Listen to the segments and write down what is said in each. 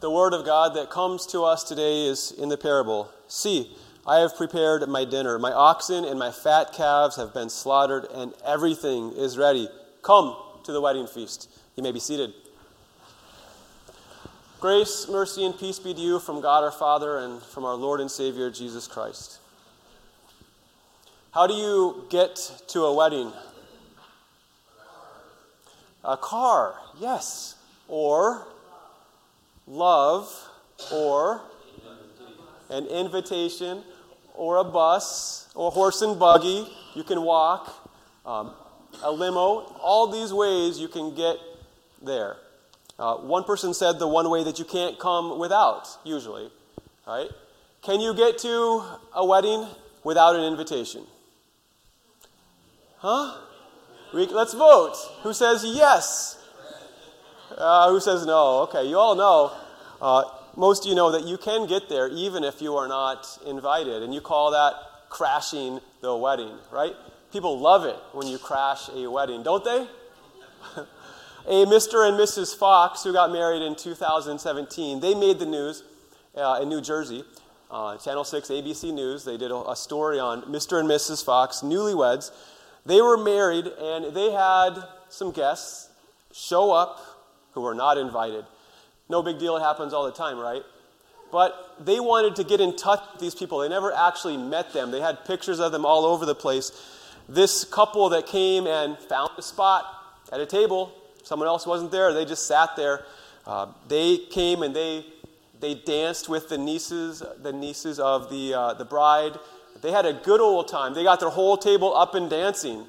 The word of God that comes to us today is in the parable See, I have prepared my dinner. My oxen and my fat calves have been slaughtered, and everything is ready. Come to the wedding feast. You may be seated. Grace, mercy, and peace be to you from God our Father and from our Lord and Savior Jesus Christ. How do you get to a wedding? A car, yes. Or love, or an invitation, or a bus, or a horse and buggy. You can walk, um, a limo. All these ways you can get there. Uh, one person said the one way that you can't come without, usually. Right? Can you get to a wedding without an invitation? Huh? We, let's vote. Who says yes? Uh, who says no? Okay, you all know. Uh, most of you know that you can get there even if you are not invited, and you call that crashing the wedding, right? People love it when you crash a wedding, don't they? a Mr. and Mrs. Fox who got married in 2017, they made the news uh, in New Jersey. Uh, Channel 6 ABC News, they did a, a story on Mr. and Mrs. Fox, newlyweds. They were married and they had some guests show up who were not invited. No big deal, it happens all the time, right? But they wanted to get in touch with these people. They never actually met them, they had pictures of them all over the place. This couple that came and found a spot at a table, someone else wasn't there, they just sat there. Uh, they came and they, they danced with the nieces, the nieces of the, uh, the bride. They had a good old time. They got their whole table up and dancing.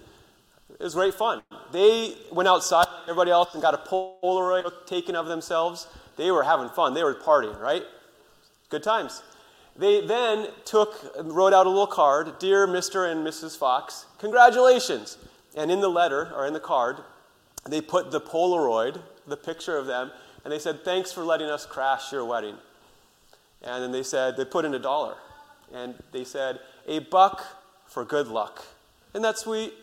It was great fun. They went outside, everybody else, and got a Polaroid taken of themselves. They were having fun. They were partying, right? Good times. They then took, wrote out a little card Dear Mr. and Mrs. Fox, congratulations. And in the letter, or in the card, they put the Polaroid, the picture of them, and they said, Thanks for letting us crash your wedding. And then they said, they put in a dollar. And they said, a buck for good luck. Isn't that sweet?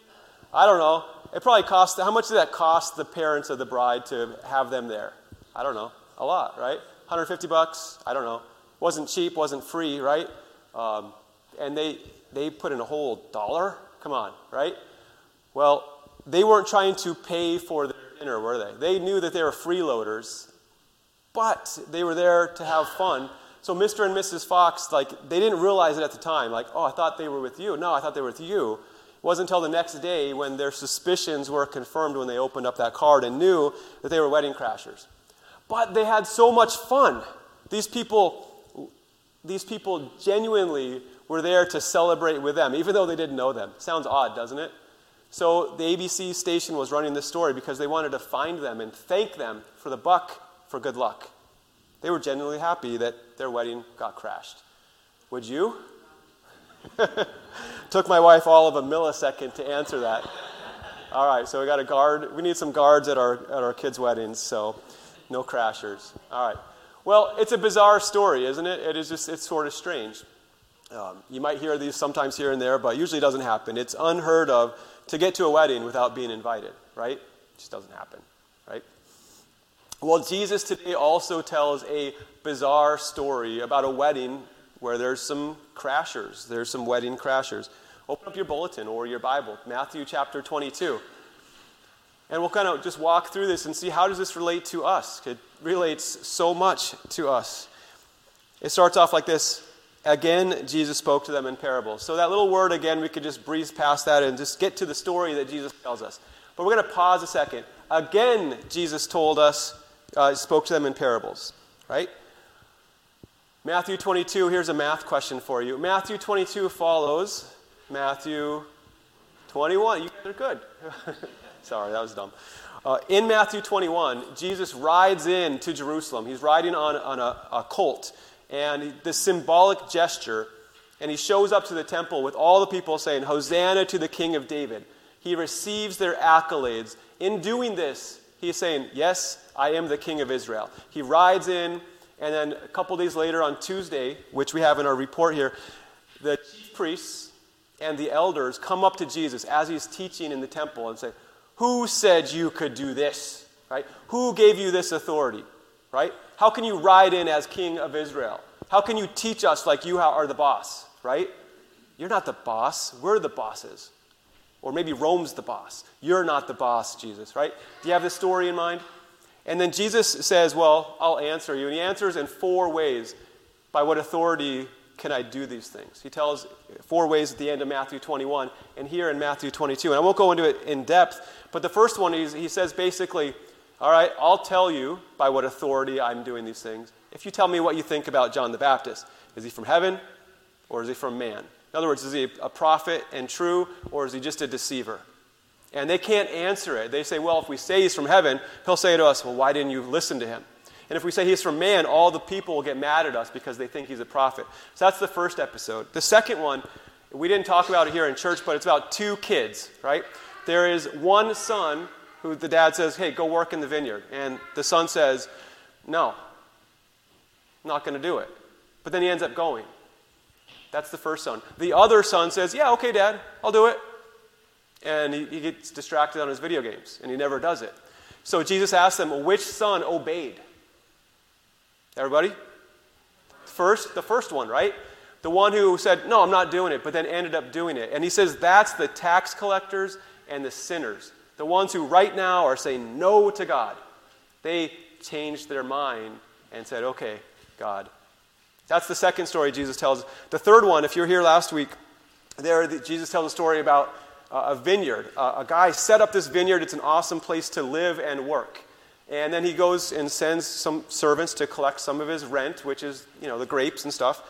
I don't know. It probably cost, how much did that cost the parents of the bride to have them there? I don't know. A lot, right? 150 bucks? I don't know. Wasn't cheap, wasn't free, right? Um, and they, they put in a whole dollar? Come on, right? Well, they weren't trying to pay for their dinner, were they? They knew that they were freeloaders, but they were there to have fun. So Mr. and Mrs. Fox, like, they didn't realize it at the time. Like, oh, I thought they were with you. No, I thought they were with you. It wasn't until the next day when their suspicions were confirmed when they opened up that card and knew that they were wedding crashers. But they had so much fun. These people, these people genuinely were there to celebrate with them, even though they didn't know them. Sounds odd, doesn't it? So the ABC station was running this story because they wanted to find them and thank them for the buck for good luck. They were genuinely happy that their wedding got crashed. Would you? Took my wife all of a millisecond to answer that. All right, so we got a guard. We need some guards at our, at our kids' weddings, so no crashers. All right. Well, it's a bizarre story, isn't it? It is just, it's sort of strange. Um, you might hear these sometimes here and there, but usually it doesn't happen. It's unheard of to get to a wedding without being invited, right? It just doesn't happen, right? Well, Jesus today also tells a bizarre story about a wedding where there's some crashers. There's some wedding crashers. Open up your bulletin or your Bible, Matthew chapter 22. And we'll kind of just walk through this and see how does this relate to us? It relates so much to us. It starts off like this. Again, Jesus spoke to them in parables. So that little word again, we could just breeze past that and just get to the story that Jesus tells us. But we're going to pause a second. Again, Jesus told us uh, spoke to them in parables, right? Matthew 22, here's a math question for you. Matthew 22 follows Matthew 21. You guys are good. Sorry, that was dumb. Uh, in Matthew 21, Jesus rides in to Jerusalem. He's riding on, on a, a colt, and the symbolic gesture, and he shows up to the temple with all the people saying, Hosanna to the King of David. He receives their accolades. In doing this, he's saying, Yes, I am the king of Israel. He rides in, and then a couple days later on Tuesday, which we have in our report here, the chief priests and the elders come up to Jesus as he's teaching in the temple and say, Who said you could do this? Right? Who gave you this authority? right? How can you ride in as king of Israel? How can you teach us like you are the boss, right? You're not the boss. We're the bosses. Or maybe Rome's the boss. You're not the boss, Jesus, right? Do you have this story in mind? And then Jesus says, Well, I'll answer you. And he answers in four ways. By what authority can I do these things? He tells four ways at the end of Matthew 21 and here in Matthew 22. And I won't go into it in depth, but the first one, is he says basically, All right, I'll tell you by what authority I'm doing these things. If you tell me what you think about John the Baptist, is he from heaven or is he from man? In other words, is he a prophet and true or is he just a deceiver? And they can't answer it. They say, Well, if we say he's from heaven, he'll say to us, Well, why didn't you listen to him? And if we say he's from man, all the people will get mad at us because they think he's a prophet. So that's the first episode. The second one, we didn't talk about it here in church, but it's about two kids, right? There is one son who the dad says, Hey, go work in the vineyard. And the son says, No, not going to do it. But then he ends up going. That's the first son. The other son says, Yeah, okay, dad, I'll do it. And he, he gets distracted on his video games, and he never does it. So Jesus asks them, Which son obeyed? Everybody? First, the first one, right? The one who said, No, I'm not doing it, but then ended up doing it. And he says that's the tax collectors and the sinners. The ones who right now are saying no to God. They changed their mind and said, Okay, God. That's the second story Jesus tells. The third one, if you were here last week, there Jesus tells a story about uh, a vineyard. Uh, a guy set up this vineyard. It's an awesome place to live and work. And then he goes and sends some servants to collect some of his rent, which is, you know, the grapes and stuff.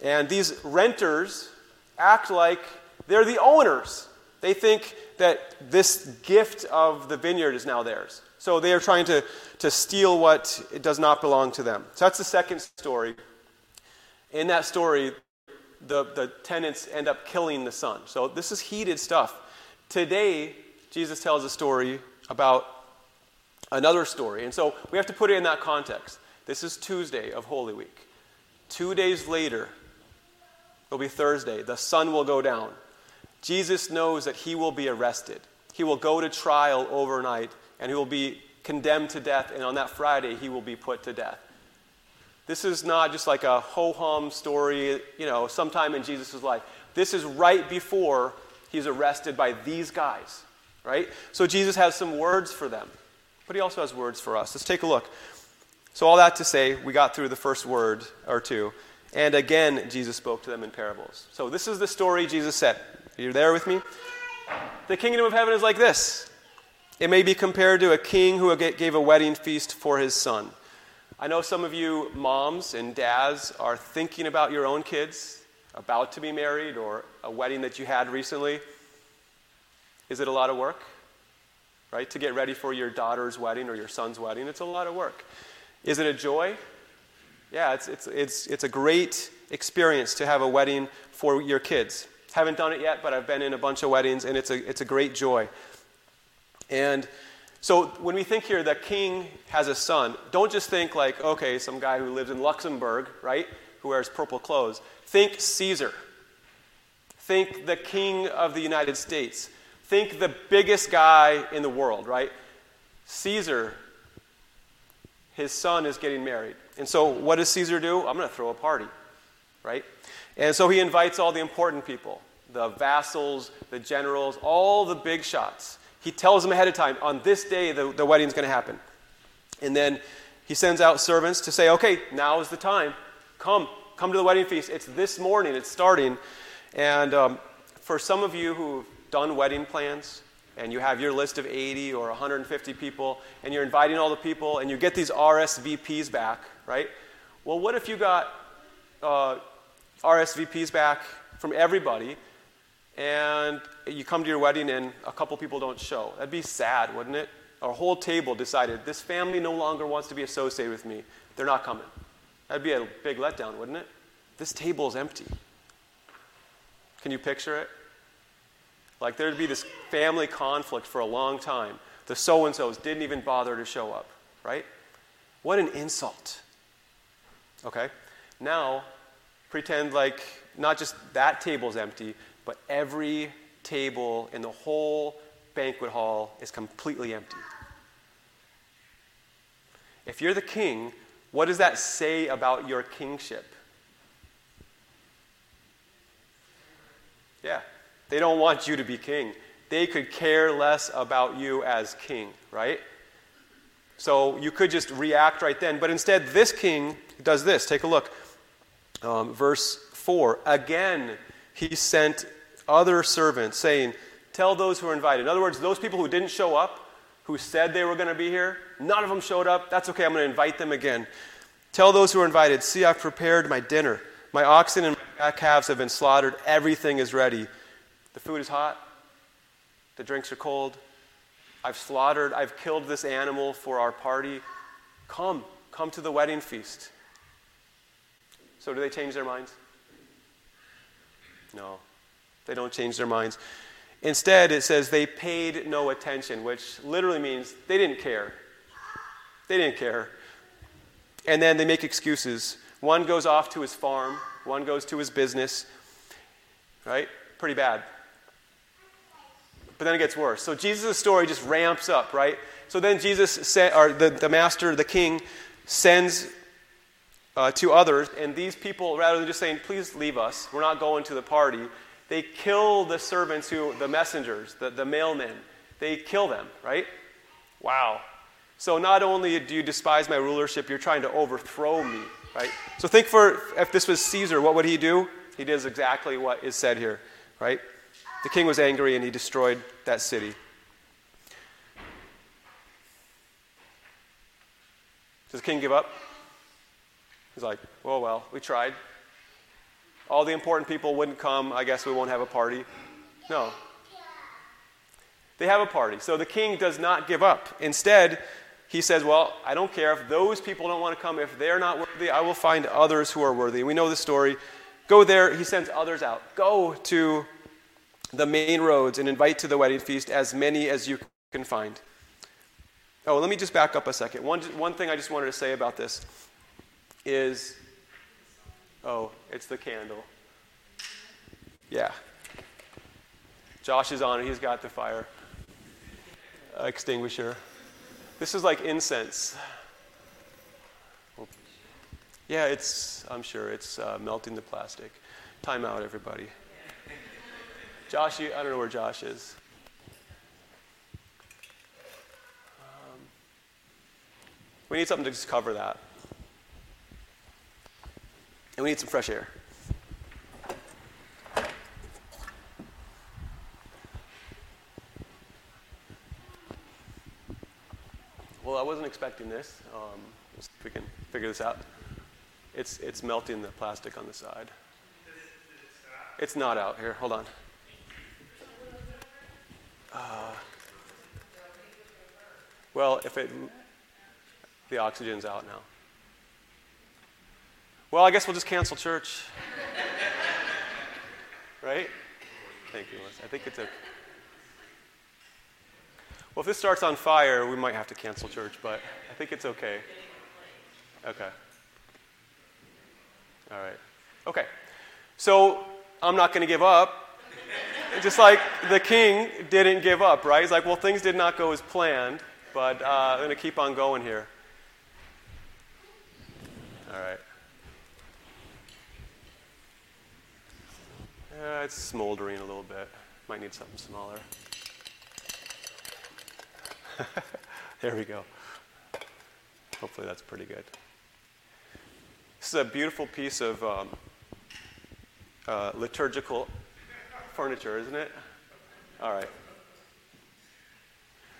And these renters act like they're the owners. They think that this gift of the vineyard is now theirs. So they are trying to, to steal what does not belong to them. So that's the second story. In that story, the, the tenants end up killing the son. So this is heated stuff. Today, Jesus tells a story about another story. And so we have to put it in that context. This is Tuesday of Holy Week. Two days later, it'll be Thursday, the sun will go down. Jesus knows that he will be arrested. He will go to trial overnight and he will be condemned to death, and on that Friday, he will be put to death. This is not just like a ho hum story, you know, sometime in Jesus' life. This is right before he's arrested by these guys, right? So Jesus has some words for them but he also has words for us. Let's take a look. So, all that to say, we got through the first word or two. And again, Jesus spoke to them in parables. So, this is the story Jesus said. You're you there with me? The kingdom of heaven is like this it may be compared to a king who gave a wedding feast for his son. I know some of you moms and dads are thinking about your own kids about to be married or a wedding that you had recently. Is it a lot of work? Right? To get ready for your daughter's wedding or your son's wedding, it's a lot of work. Is it a joy? Yeah, it's, it's, it's, it's a great experience to have a wedding for your kids. Haven't done it yet, but I've been in a bunch of weddings, and it's a, it's a great joy. And so when we think here that king has a son, don't just think like, okay, some guy who lives in Luxembourg, right, who wears purple clothes. Think Caesar. Think the king of the United States. Think the biggest guy in the world, right? Caesar, his son is getting married. And so what does Caesar do? I'm going to throw a party, right? And so he invites all the important people the vassals, the generals, all the big shots. He tells them ahead of time, on this day, the, the wedding's going to happen. And then he sends out servants to say, okay, now is the time. Come, come to the wedding feast. It's this morning, it's starting. And um, for some of you who done wedding plans and you have your list of 80 or 150 people and you're inviting all the people and you get these RSVPs back, right? Well, what if you got uh, RSVPs back from everybody and you come to your wedding and a couple people don't show? That'd be sad, wouldn't it? Our whole table decided this family no longer wants to be associated with me. They're not coming. That'd be a big letdown, wouldn't it? This table is empty. Can you picture it? Like there'd be this family conflict for a long time. The so and so's didn't even bother to show up, right? What an insult. Okay? Now, pretend like not just that table's empty, but every table in the whole banquet hall is completely empty. If you're the king, what does that say about your kingship? Yeah, they don't want you to be king. They could care less about you as king, right? So you could just react right then. But instead, this king does this. Take a look. Um, verse 4. Again, he sent other servants, saying, Tell those who are invited. In other words, those people who didn't show up, who said they were going to be here, none of them showed up. That's okay. I'm going to invite them again. Tell those who are invited, See, I've prepared my dinner. My oxen and my calves have been slaughtered. Everything is ready. The food is hot. The drinks are cold. I've slaughtered, I've killed this animal for our party. Come, come to the wedding feast. So, do they change their minds? No, they don't change their minds. Instead, it says they paid no attention, which literally means they didn't care. They didn't care. And then they make excuses. One goes off to his farm, one goes to his business, right? Pretty bad. But then it gets worse. So Jesus' story just ramps up, right? So then Jesus, sent, or the, the master, the king, sends uh, to others, and these people, rather than just saying, please leave us, we're not going to the party, they kill the servants who, the messengers, the, the mailmen. They kill them, right? Wow. So not only do you despise my rulership, you're trying to overthrow me, right? So think for if this was Caesar, what would he do? He does exactly what is said here, right? The king was angry and he destroyed that city. Does the king give up? He's like, oh, well, we tried. All the important people wouldn't come. I guess we won't have a party. No. They have a party. So the king does not give up. Instead, he says, Well, I don't care if those people don't want to come. If they're not worthy, I will find others who are worthy. We know the story. Go there. He sends others out. Go to the main roads and invite to the wedding feast as many as you can find. Oh, let me just back up a second. One, one thing I just wanted to say about this is oh, it's the candle. Yeah. Josh is on it. He's got the fire extinguisher. This is like incense. Yeah, it's, I'm sure, it's uh, melting the plastic. Time out, everybody. Josh, you, I don't know where Josh is. Um, we need something to just cover that. And we need some fresh air. Well, I wasn't expecting this. Um, let's see if we can figure this out. It's, it's melting the plastic on the side. It's not out here. Hold on. Uh, well, if it, the oxygen's out now. Well, I guess we'll just cancel church. right? Thank you, Melissa. I think it's okay. Well, if this starts on fire, we might have to cancel church, but I think it's okay. Okay. All right. Okay. So I'm not going to give up. Just like the king didn't give up, right? He's like, well, things did not go as planned, but uh, I'm going to keep on going here. All right. Uh, it's smoldering a little bit. Might need something smaller. there we go. Hopefully that's pretty good. This is a beautiful piece of um, uh, liturgical furniture, isn't it? All right.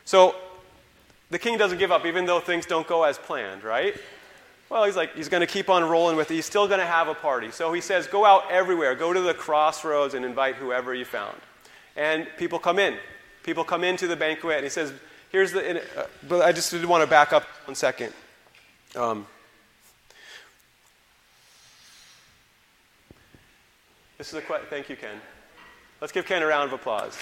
So the king doesn't give up, even though things don't go as planned, right? Well, he's like, he's going to keep on rolling with it. He's still going to have a party. So he says, go out everywhere. Go to the crossroads and invite whoever you found. And people come in. People come into the banquet, and he says, here's the. Uh, but I just did want to back up one second. Um, this is a question. Thank you, Ken. Let's give Ken a round of applause.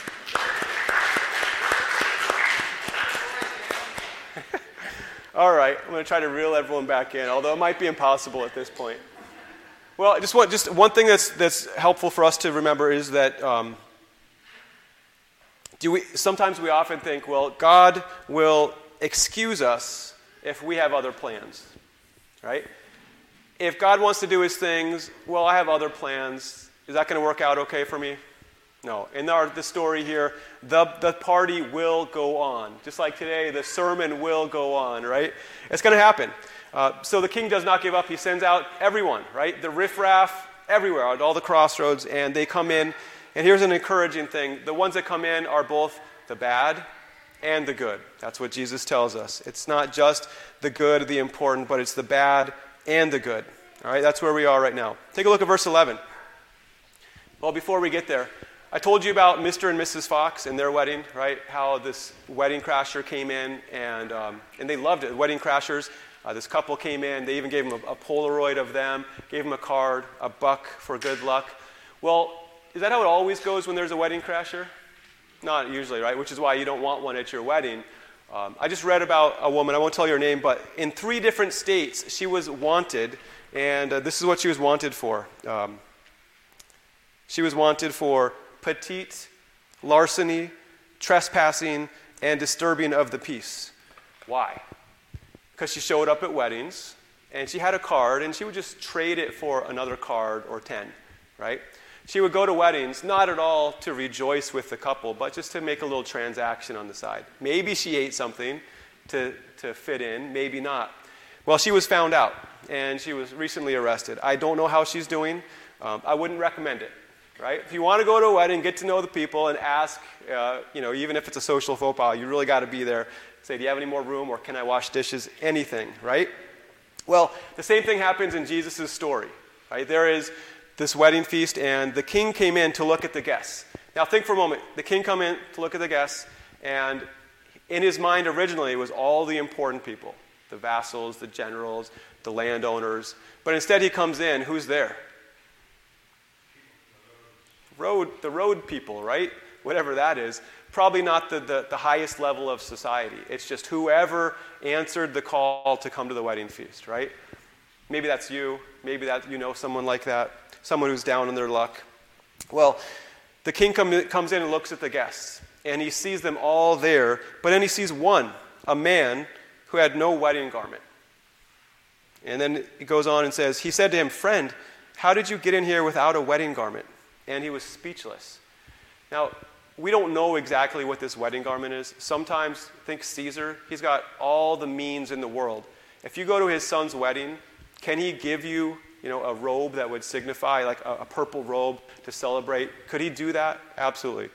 All right, I'm going to try to reel everyone back in, although it might be impossible at this point. Well, just just one thing that's, that's helpful for us to remember is that um, do we, sometimes we often think, well, God will excuse us if we have other plans, right? If God wants to do his things, well, I have other plans. Is that going to work out okay for me? No. In our, the story here, the, the party will go on. Just like today, the sermon will go on, right? It's going to happen. Uh, so the king does not give up. He sends out everyone, right? The riffraff, everywhere, at all the crossroads, and they come in. And here's an encouraging thing the ones that come in are both the bad and the good. That's what Jesus tells us. It's not just the good, the important, but it's the bad and the good. All right, that's where we are right now. Take a look at verse 11. Well, before we get there, I told you about Mr. and Mrs. Fox and their wedding, right? How this wedding crasher came in and, um, and they loved it. Wedding crashers, uh, this couple came in, they even gave them a, a, Polaroid of them, gave them a card, a buck for good luck. Well, is that how it always goes when there's a wedding crasher? Not usually, right? Which is why you don't want one at your wedding. Um, I just read about a woman, I won't tell you her name, but in three different states she was wanted, and uh, this is what she was wanted for. Um, she was wanted for petite, larceny, trespassing, and disturbing of the peace. Why? Because she showed up at weddings and she had a card and she would just trade it for another card or 10, right? She would go to weddings, not at all to rejoice with the couple, but just to make a little transaction on the side. Maybe she ate something to, to fit in, maybe not. Well, she was found out and she was recently arrested. I don't know how she's doing. Um, I wouldn't recommend it right? If you want to go to a wedding, get to know the people and ask, uh, you know, even if it's a social faux pas, you really got to be there. Say, do you have any more room or can I wash dishes? Anything, right? Well, the same thing happens in Jesus' story, right? There is this wedding feast and the king came in to look at the guests. Now think for a moment. The king come in to look at the guests and in his mind originally was all the important people, the vassals, the generals, the landowners. But instead he comes in, who's there? Road, the road people, right? Whatever that is. Probably not the, the, the highest level of society. It's just whoever answered the call to come to the wedding feast, right? Maybe that's you. Maybe that you know someone like that, someone who's down in their luck. Well, the king come, comes in and looks at the guests, and he sees them all there, but then he sees one, a man who had no wedding garment. And then he goes on and says, He said to him, Friend, how did you get in here without a wedding garment? And he was speechless. Now, we don't know exactly what this wedding garment is. Sometimes, think Caesar, he's got all the means in the world. If you go to his son's wedding, can he give you, you know, a robe that would signify like a, a purple robe to celebrate? Could he do that? Absolutely.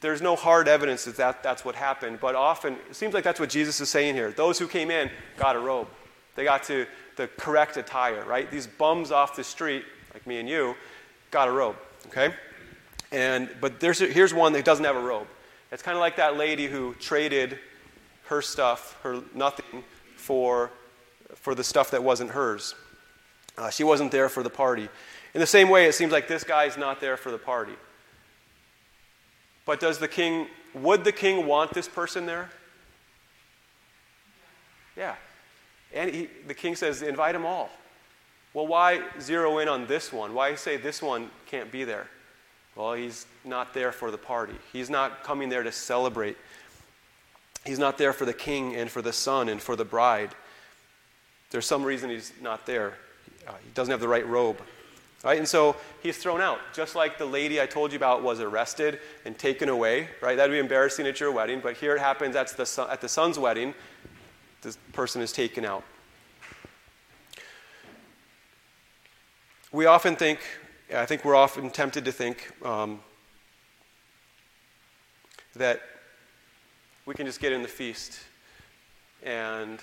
There's no hard evidence that, that that's what happened, but often it seems like that's what Jesus is saying here. Those who came in got a robe. They got to the correct attire, right? These bums off the street, like me and you, got a robe. Okay? And, but there's here's one that doesn't have a robe. It's kind of like that lady who traded her stuff, her nothing, for, for the stuff that wasn't hers. Uh, she wasn't there for the party. In the same way, it seems like this guy's not there for the party. But does the king, would the king want this person there? Yeah. And he, the king says, invite them all. Well, why zero in on this one? Why say this one can't be there? Well, he's not there for the party. He's not coming there to celebrate. He's not there for the king and for the son and for the bride. There's some reason he's not there. Uh, he doesn't have the right robe. Right? And so he's thrown out, just like the lady I told you about was arrested and taken away. Right? That'd be embarrassing at your wedding, but here it happens at the, son, at the son's wedding. This person is taken out. We often think, I think we're often tempted to think um, that we can just get in the feast and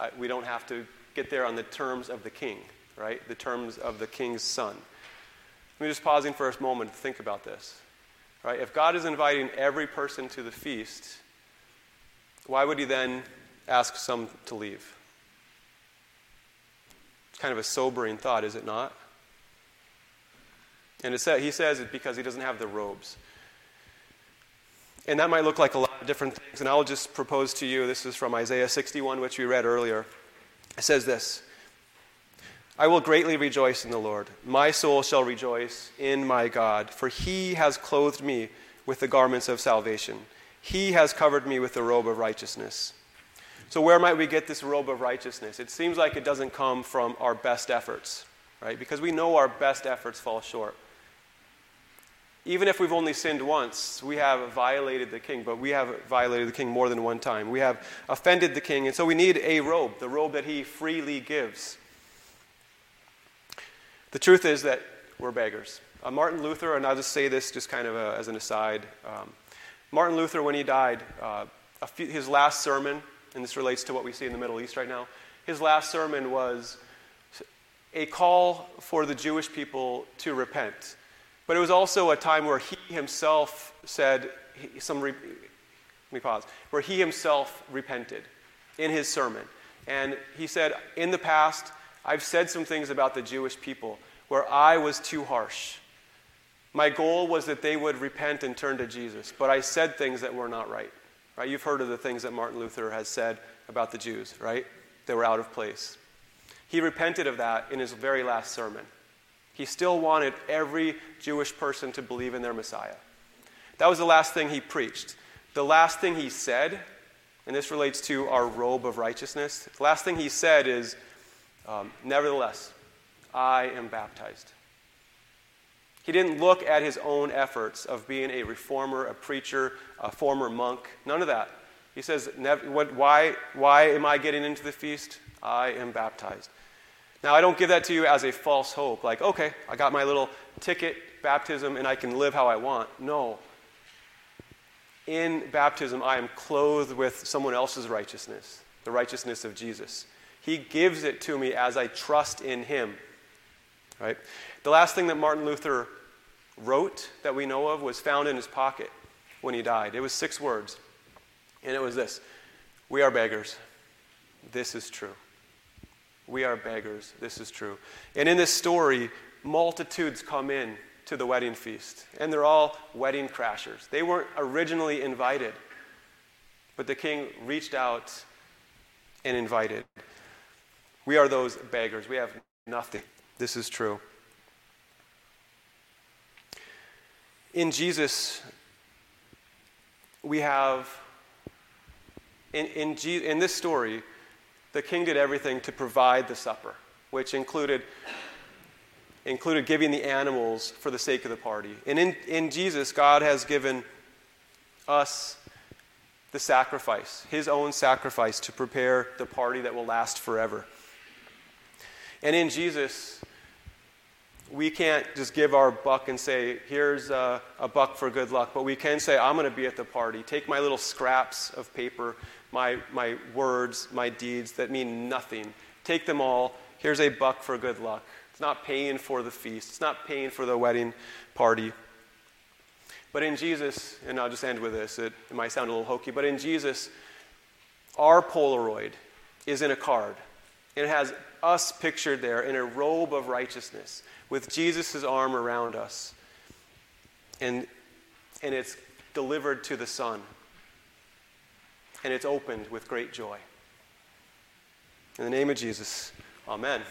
I, we don't have to get there on the terms of the king, right? The terms of the king's son. Let me just pausing for a moment to think about this. Right? If God is inviting every person to the feast, why would he then ask some to leave? Kind of a sobering thought, is it not? And it he says it's because he doesn't have the robes. And that might look like a lot of different things. And I'll just propose to you this is from Isaiah 61, which we read earlier. It says this I will greatly rejoice in the Lord. My soul shall rejoice in my God, for he has clothed me with the garments of salvation, he has covered me with the robe of righteousness. So, where might we get this robe of righteousness? It seems like it doesn't come from our best efforts, right? Because we know our best efforts fall short. Even if we've only sinned once, we have violated the king, but we have violated the king more than one time. We have offended the king, and so we need a robe, the robe that he freely gives. The truth is that we're beggars. Uh, Martin Luther, and I'll just say this just kind of a, as an aside. Um, Martin Luther, when he died, uh, few, his last sermon, and this relates to what we see in the Middle East right now, his last sermon was a call for the Jewish people to repent. But it was also a time where he himself said, some re- let me pause, where he himself repented in his sermon. And he said, In the past, I've said some things about the Jewish people where I was too harsh. My goal was that they would repent and turn to Jesus, but I said things that were not right. Right? You've heard of the things that Martin Luther has said about the Jews, right? They were out of place. He repented of that in his very last sermon. He still wanted every Jewish person to believe in their Messiah. That was the last thing he preached. The last thing he said, and this relates to our robe of righteousness, the last thing he said is, um, Nevertheless, I am baptized. He didn't look at his own efforts of being a reformer, a preacher, a former monk. None of that. He says, why, why am I getting into the feast? I am baptized. Now, I don't give that to you as a false hope, like, okay, I got my little ticket, baptism, and I can live how I want. No. In baptism, I am clothed with someone else's righteousness, the righteousness of Jesus. He gives it to me as I trust in Him. Right? The last thing that Martin Luther wrote that we know of was found in his pocket when he died. It was six words. And it was this We are beggars. This is true. We are beggars. This is true. And in this story, multitudes come in to the wedding feast, and they're all wedding crashers. They weren't originally invited, but the king reached out and invited. We are those beggars. We have nothing. This is true. In Jesus, we have, in, in, G, in this story, the king did everything to provide the supper, which included, included giving the animals for the sake of the party. And in, in Jesus, God has given us the sacrifice, his own sacrifice to prepare the party that will last forever. And in Jesus, we can't just give our buck and say, here's a, a buck for good luck, but we can say, I'm going to be at the party. Take my little scraps of paper my, my words, my deeds that mean nothing. Take them all. Here's a buck for good luck. It's not paying for the feast, it's not paying for the wedding party. But in Jesus, and I'll just end with this, it, it might sound a little hokey, but in Jesus, our Polaroid is in a card. It has us pictured there in a robe of righteousness with Jesus' arm around us. And, and it's delivered to the Son and it's opened with great joy. In the name of Jesus, amen.